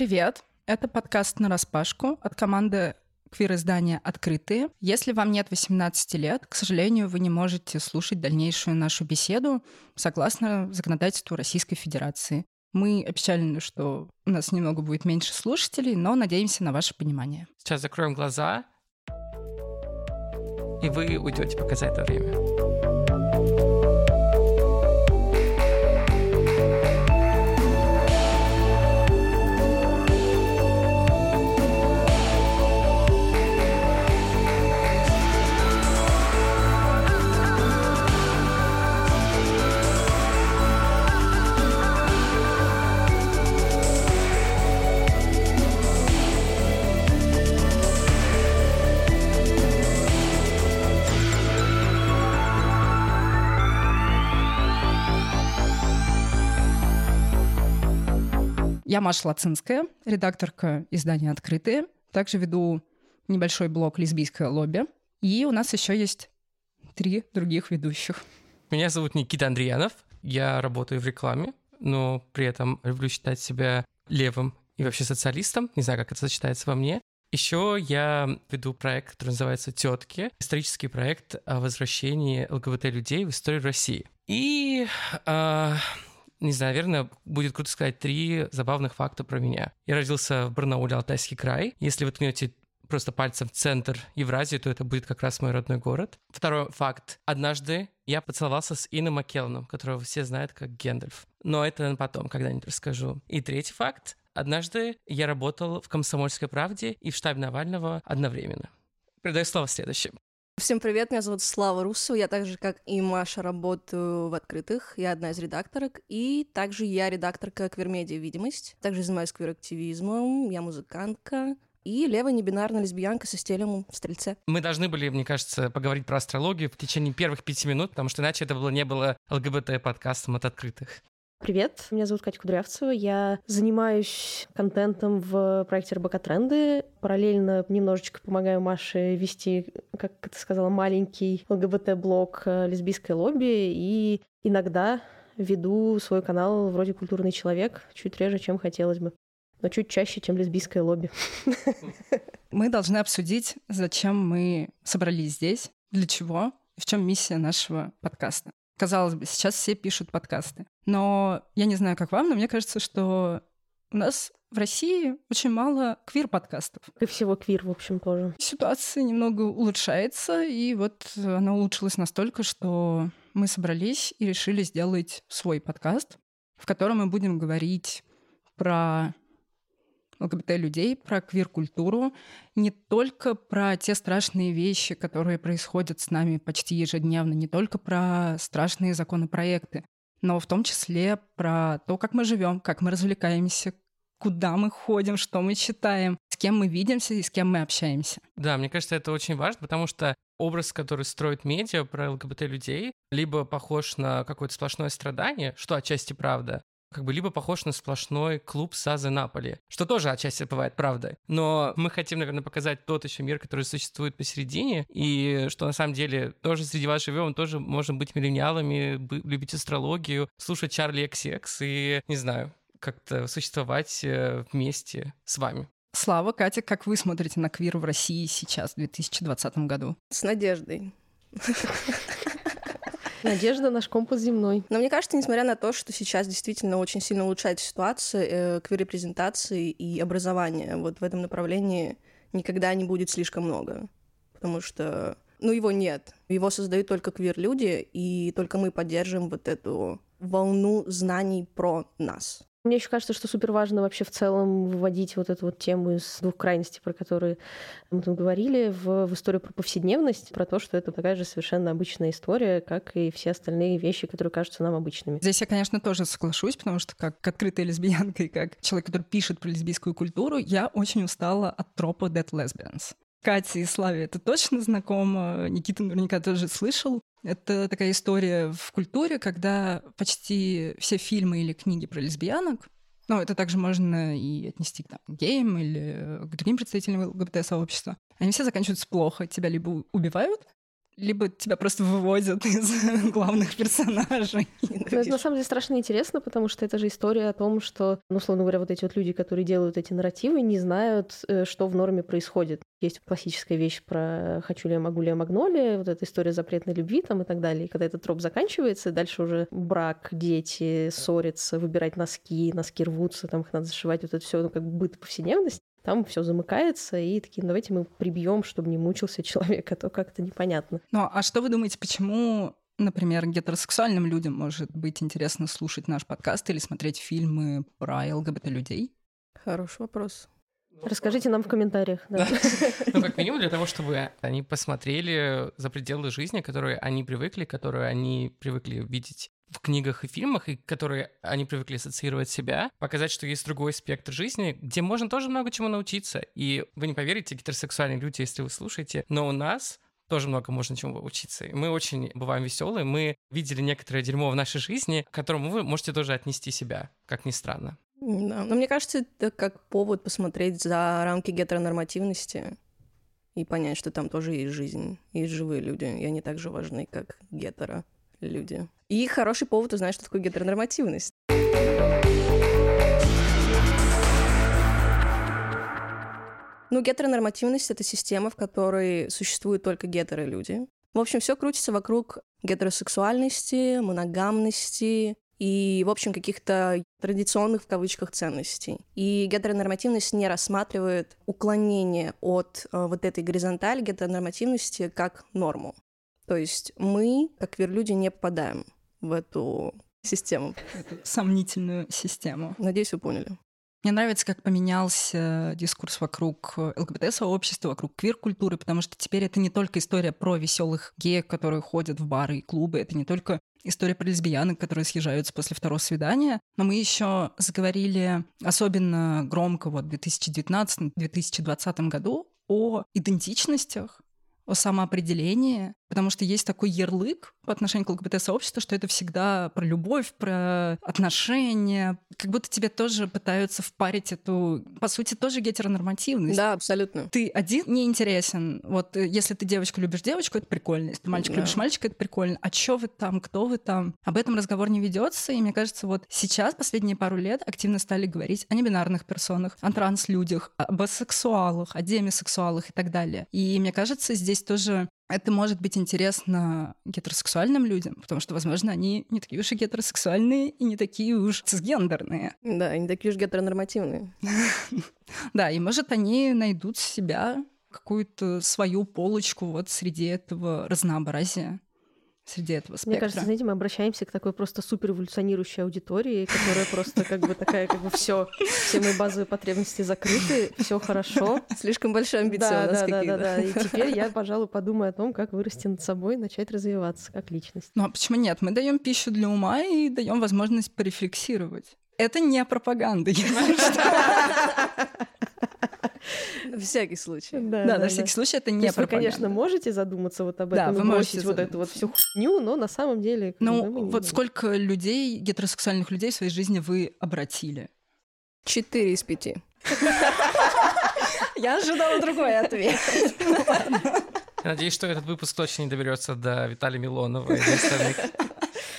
Привет! Это подкаст «На распашку» от команды квир-издания «Открытые». Если вам нет 18 лет, к сожалению, вы не можете слушать дальнейшую нашу беседу согласно законодательству Российской Федерации. Мы опечалены, что у нас немного будет меньше слушателей, но надеемся на ваше понимание. Сейчас закроем глаза, и вы уйдете пока за это время. Я Маша Лацинская, редакторка издания «Открытые». Также веду небольшой блог «Лесбийское лобби». И у нас еще есть три других ведущих. Меня зовут Никита Андреянов. Я работаю в рекламе, но при этом люблю считать себя левым и вообще социалистом. Не знаю, как это сочетается во мне. Еще я веду проект, который называется «Тетки», исторический проект о возвращении ЛГБТ-людей в историю России. И э, не знаю, наверное, будет круто сказать три забавных факта про меня. Я родился в Барнауле, Алтайский край. Если вы ткнете просто пальцем в центр Евразии, то это будет как раз мой родной город. Второй факт. Однажды я поцеловался с Ином Маккелленом, которого все знают как Гендальф. Но это потом когда-нибудь расскажу. И третий факт. Однажды я работал в «Комсомольской правде» и в штабе Навального одновременно. Передаю слово следующим. Всем привет, меня зовут Слава Руссу, я так же, как и Маша, работаю в открытых, я одна из редакторок, и также я редакторка Квермедиа «Видимость», также занимаюсь квир-активизмом, я музыкантка, и левая небинарная лесбиянка со стелем в стрельце. Мы должны были, мне кажется, поговорить про астрологию в течение первых пяти минут, потому что иначе это было, не было ЛГБТ-подкастом от открытых. Привет, меня зовут Катя Кудрявцева. Я занимаюсь контентом в проекте РБК Тренды. Параллельно немножечко помогаю Маше вести, как ты сказала, маленький ЛГБТ-блог э, «Лесбийское лобби». И иногда веду свой канал вроде «Культурный человек», чуть реже, чем хотелось бы. Но чуть чаще, чем лесбийское лобби. Мы должны обсудить, зачем мы собрались здесь, для чего в чем миссия нашего подкаста. Казалось бы, сейчас все пишут подкасты. Но я не знаю, как вам, но мне кажется, что у нас в России очень мало квир-подкастов. И всего квир, в общем, тоже. Ситуация немного улучшается, и вот она улучшилась настолько, что мы собрались и решили сделать свой подкаст, в котором мы будем говорить про ЛГБТ-людей, про квир-культуру, не только про те страшные вещи, которые происходят с нами почти ежедневно, не только про страшные законопроекты, но в том числе про то, как мы живем, как мы развлекаемся, куда мы ходим, что мы читаем, с кем мы видимся и с кем мы общаемся. Да, мне кажется, это очень важно, потому что образ, который строит медиа про ЛГБТ-людей, либо похож на какое-то сплошное страдание, что отчасти правда, как бы либо похож на сплошной клуб Сазы Наполи, что тоже отчасти бывает правдой. Но мы хотим, наверное, показать тот еще мир, который существует посередине, и что на самом деле тоже среди вас живем, тоже можем быть миллениалами, любить астрологию, слушать Чарли XX и, не знаю, как-то существовать э, вместе с вами. Слава, Катя, как вы смотрите на квир в России сейчас, в 2020 году? С надеждой. Надежда наш компас земной. Но мне кажется, несмотря на то, что сейчас действительно очень сильно улучшается ситуация э, квир-репрезентации и образования, вот в этом направлении никогда не будет слишком много. Потому что, ну, его нет. Его создают только квир-люди, и только мы поддержим вот эту волну знаний про нас. Мне еще кажется, что супер важно вообще в целом выводить вот эту вот тему из двух крайностей, про которые мы тут говорили, в, в историю про повседневность, про то, что это такая же совершенно обычная история, как и все остальные вещи, которые кажутся нам обычными. Здесь я, конечно, тоже соглашусь, потому что как открытая лесбиянка и как человек, который пишет про лесбийскую культуру, я очень устала от тропа Dead Lesbians. Кате и Славе это точно знакомо. Никита наверняка тоже слышал. Это такая история в культуре, когда почти все фильмы или книги про лесбиянок, ну, это также можно и отнести там, к геям или к другим представителям ЛГБТ-сообщества, они все заканчиваются плохо. Тебя либо убивают, либо тебя просто выводят из главных персонажей. это на самом деле страшно интересно, потому что это же история о том, что, ну, условно говоря, вот эти вот люди, которые делают эти нарративы, не знают, э, что в норме происходит. Есть классическая вещь про «хочу ли я, могу ли я, магнолия», вот эта история запретной любви там и так далее. И когда этот троп заканчивается, дальше уже брак, дети, ссорятся, выбирать носки, носки рвутся, там их надо зашивать, вот это все, ну, как бы быт повседневность. Там все замыкается, и такие, ну, давайте мы прибьем, чтобы не мучился человек, а то как-то непонятно. Ну, а что вы думаете, почему например, гетеросексуальным людям может быть интересно слушать наш подкаст или смотреть фильмы про ЛГБТ-людей? Хороший вопрос. Расскажите нам в комментариях. Да. Ну, как минимум для того, чтобы они посмотрели за пределы жизни, которые они привыкли, которые они привыкли видеть в книгах и фильмах, и которые они привыкли ассоциировать себя, показать, что есть другой спектр жизни, где можно тоже много чему научиться. И вы не поверите, гетеросексуальные люди, если вы слушаете, но у нас тоже много можно чему учиться. И мы очень бываем веселые, мы видели некоторое дерьмо в нашей жизни, к которому вы можете тоже отнести себя, как ни странно. Да, но мне кажется, это как повод посмотреть за рамки гетеронормативности и понять, что там тоже есть жизнь, есть живые люди, и они так же важны, как гетеро люди. И хороший повод узнать, что такое гетеронормативность. Ну, гетеронормативность — это система, в которой существуют только гетеро-люди. В общем, все крутится вокруг гетеросексуальности, моногамности, и, в общем, каких-то традиционных в кавычках ценностей. И гетеронормативность не рассматривает уклонение от э, вот этой горизонтали гетеронормативности как норму. То есть мы, как квир-люди, не попадаем в эту систему. Эту сомнительную систему. Надеюсь, вы поняли. Мне нравится, как поменялся дискурс вокруг ЛГБТ-сообщества, вокруг квир-культуры, потому что теперь это не только история про веселых геев, которые ходят в бары и клубы, это не только история про лесбиянок, которые съезжаются после второго свидания. Но мы еще заговорили особенно громко вот в 2019-2020 году о идентичностях, о самоопределении, потому что есть такой ярлык по отношению к ЛГБТ-сообществу, что это всегда про любовь, про отношения, как будто тебе тоже пытаются впарить эту, по сути, тоже гетеронормативность. Да, абсолютно. Ты один не интересен. Вот э, если ты девочку любишь девочку, это прикольно. Если ты мальчик да. любишь мальчика, это прикольно. А чё вы там, кто вы там? Об этом разговор не ведется, и мне кажется, вот сейчас, последние пару лет, активно стали говорить о небинарных персонах, о транслюдях, об асексуалах, о демисексуалах и так далее. И мне кажется, здесь тоже это может быть интересно гетеросексуальным людям, потому что, возможно, они не такие уж и гетеросексуальные и не такие уж цисгендерные. Да, не такие уж гетеронормативные. Да, и, может, они найдут себя какую-то свою полочку вот среди этого разнообразия среди этого спектра. Мне кажется, знаете, мы обращаемся к такой просто супер эволюционирующей аудитории, которая просто как бы такая, как бы все, все мои базовые потребности закрыты, все хорошо. Слишком большая амбиция да, у нас да, да, да, да. И теперь я, пожалуй, подумаю о том, как вырасти над собой, начать развиваться как личность. Ну а почему нет? Мы даем пищу для ума и даем возможность порефлексировать. Это не пропаганда, если что. На всякий случай. Да, да, на всякий случай это не Вы, конечно, можете задуматься вот об этом, да, вы можете вот эту вот всю хуйню, но на самом деле... Ну, вот сколько людей, гетеросексуальных людей в своей жизни вы обратили? Четыре из пяти. Я ожидала другой ответ. Я надеюсь, что этот выпуск точно не доберется до Виталия Милонова и остальных.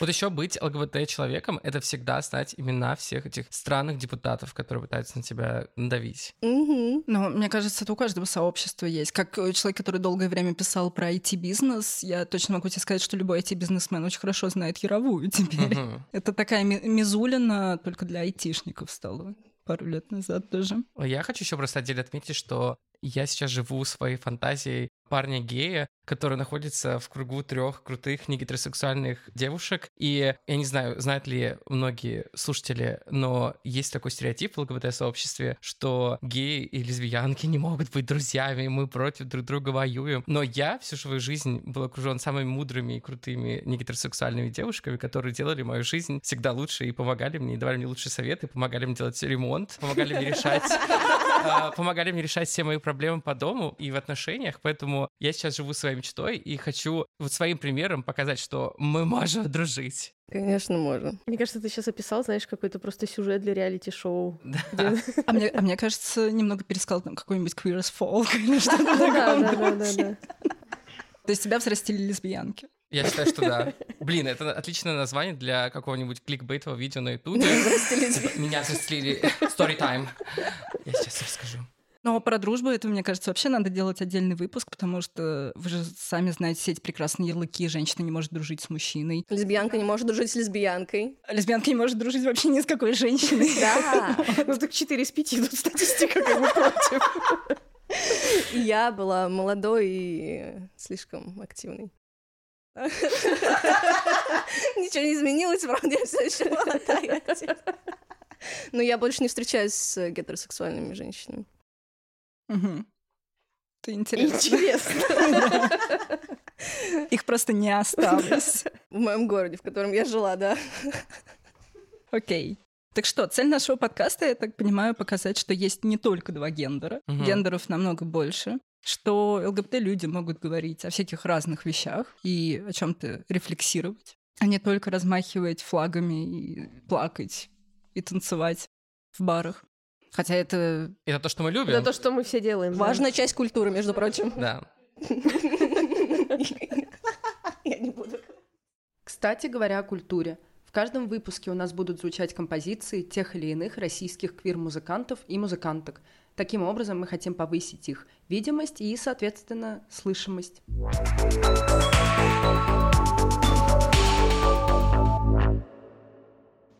Вот еще быть ЛГБТ-человеком — это всегда знать имена всех этих странных депутатов, которые пытаются на тебя надавить. Угу. Но мне кажется, это у каждого сообщества есть. Как человек, который долгое время писал про IT-бизнес, я точно могу тебе сказать, что любой IT-бизнесмен очень хорошо знает Яровую теперь. Угу. Это такая мизулина только для айтишников стала пару лет назад тоже. Я хочу еще просто отдельно отметить, что я сейчас живу своей фантазией парня-гея, который находится в кругу трех крутых негетеросексуальных девушек. И я не знаю, знают ли многие слушатели, но есть такой стереотип в ЛГБТ-сообществе, что геи и лесбиянки не могут быть друзьями, мы против друг друга воюем. Но я всю свою жизнь был окружен самыми мудрыми и крутыми негетеросексуальными девушками, которые делали мою жизнь всегда лучше и помогали мне, и давали мне лучшие советы, помогали мне делать ремонт, помогали мне решать а, помогали мне решать все мои проблемы по дому и в отношениях, поэтому я сейчас живу своей мечтой и хочу вот своим примером показать, что мы можем дружить. Конечно, можно. Мне кажется, ты сейчас описал, знаешь, какой-то просто сюжет для реалити-шоу. Да. Где... А, мне, а мне кажется, немного пересказал там какой-нибудь Queer as Folk или что-то такое. Да, да, да, да. То есть тебя взрастили лесбиянки? Я считаю, что да. Блин, это отличное название для какого-нибудь кликбейтового видео на ютубе. Меня взрастили. Story time. Я сейчас расскажу. Но про дружбу это, мне кажется, вообще надо делать отдельный выпуск, потому что вы же сами знаете все эти прекрасные ярлыки. Женщина не может дружить с мужчиной. Лесбиянка не может дружить с лесбиянкой. Лесбиянка не может дружить вообще ни с какой женщиной. Да. Ну так 4 из 5 тут статистика как бы против. И я была молодой и слишком активной. Ничего не изменилось, правда, я все еще молодая. Но я больше не встречаюсь с гетеросексуальными женщинами. Угу. Это интересно. Интересно. Их просто не осталось. В моем городе, в котором я жила, да. Окей. Так что, цель нашего подкаста, я так понимаю, показать, что есть не только два гендера, гендеров намного больше, что ЛГБТ-люди могут говорить о всяких разных вещах и о чем то рефлексировать, а не только размахивать флагами и плакать и танцевать в барах. Хотя это Это то, что мы любим. Это то, что мы все делаем. да. Важная часть культуры, между прочим. Да. Я не буду. Кстати говоря о культуре. В каждом выпуске у нас будут звучать композиции тех или иных российских квир-музыкантов и музыканток. Таким образом, мы хотим повысить их видимость и, соответственно, слышимость.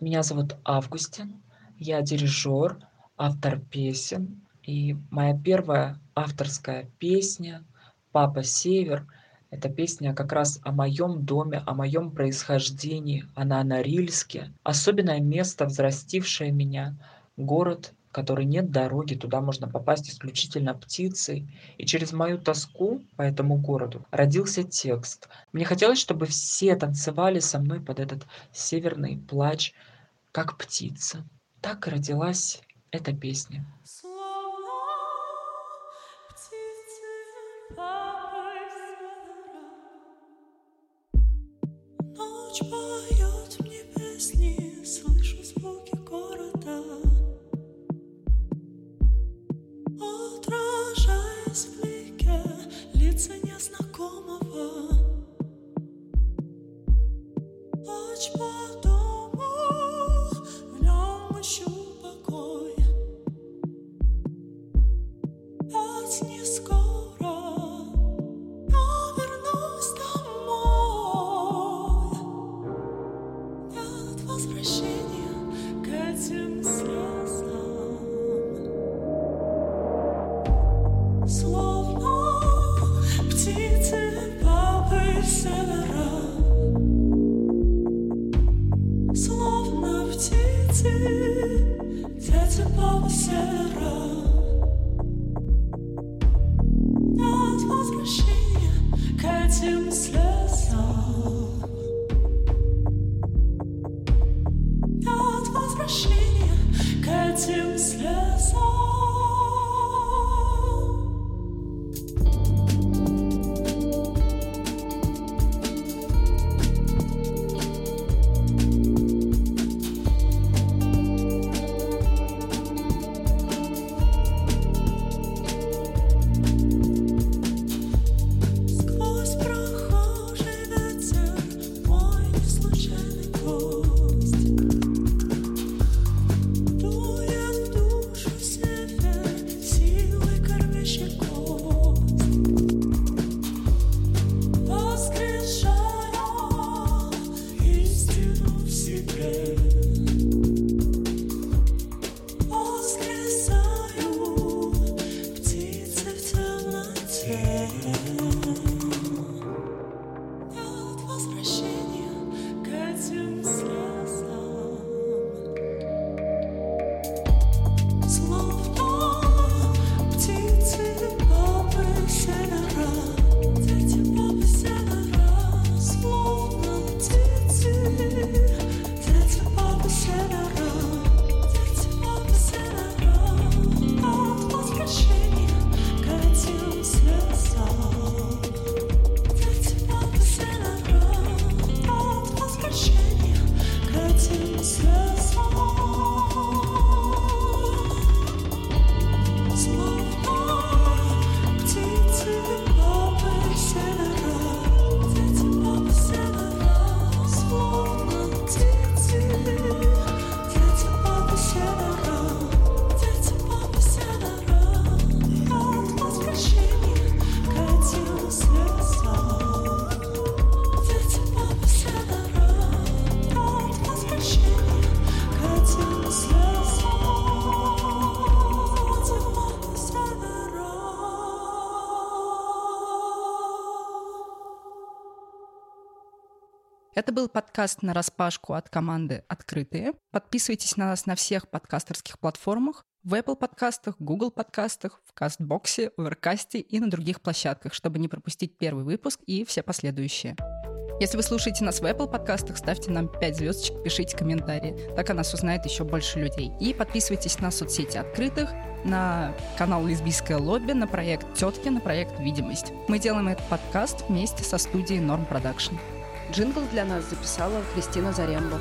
Меня зовут Августин, я дирижер, автор песен. И моя первая авторская песня «Папа Север» — это песня как раз о моем доме, о моем происхождении. Она на Рильске. Особенное место, взрастившее меня. Город, который нет дороги, туда можно попасть исключительно птицей. И через мою тоску по этому городу родился текст. Мне хотелось, чтобы все танцевали со мной под этот северный плач, как птица. Так родилась эта песня. this Это был подкаст на распашку от команды «Открытые». Подписывайтесь на нас на всех подкастерских платформах, в Apple подкастах, Google подкастах, в Кастбоксе, в Веркасте и на других площадках, чтобы не пропустить первый выпуск и все последующие. Если вы слушаете нас в Apple подкастах, ставьте нам 5 звездочек, пишите комментарии. Так о нас узнает еще больше людей. И подписывайтесь на соцсети открытых, на канал «Лесбийское лобби», на проект «Тетки», на проект «Видимость». Мы делаем этот подкаст вместе со студией Norm Production. Джингл для нас записала Кристина Заремба.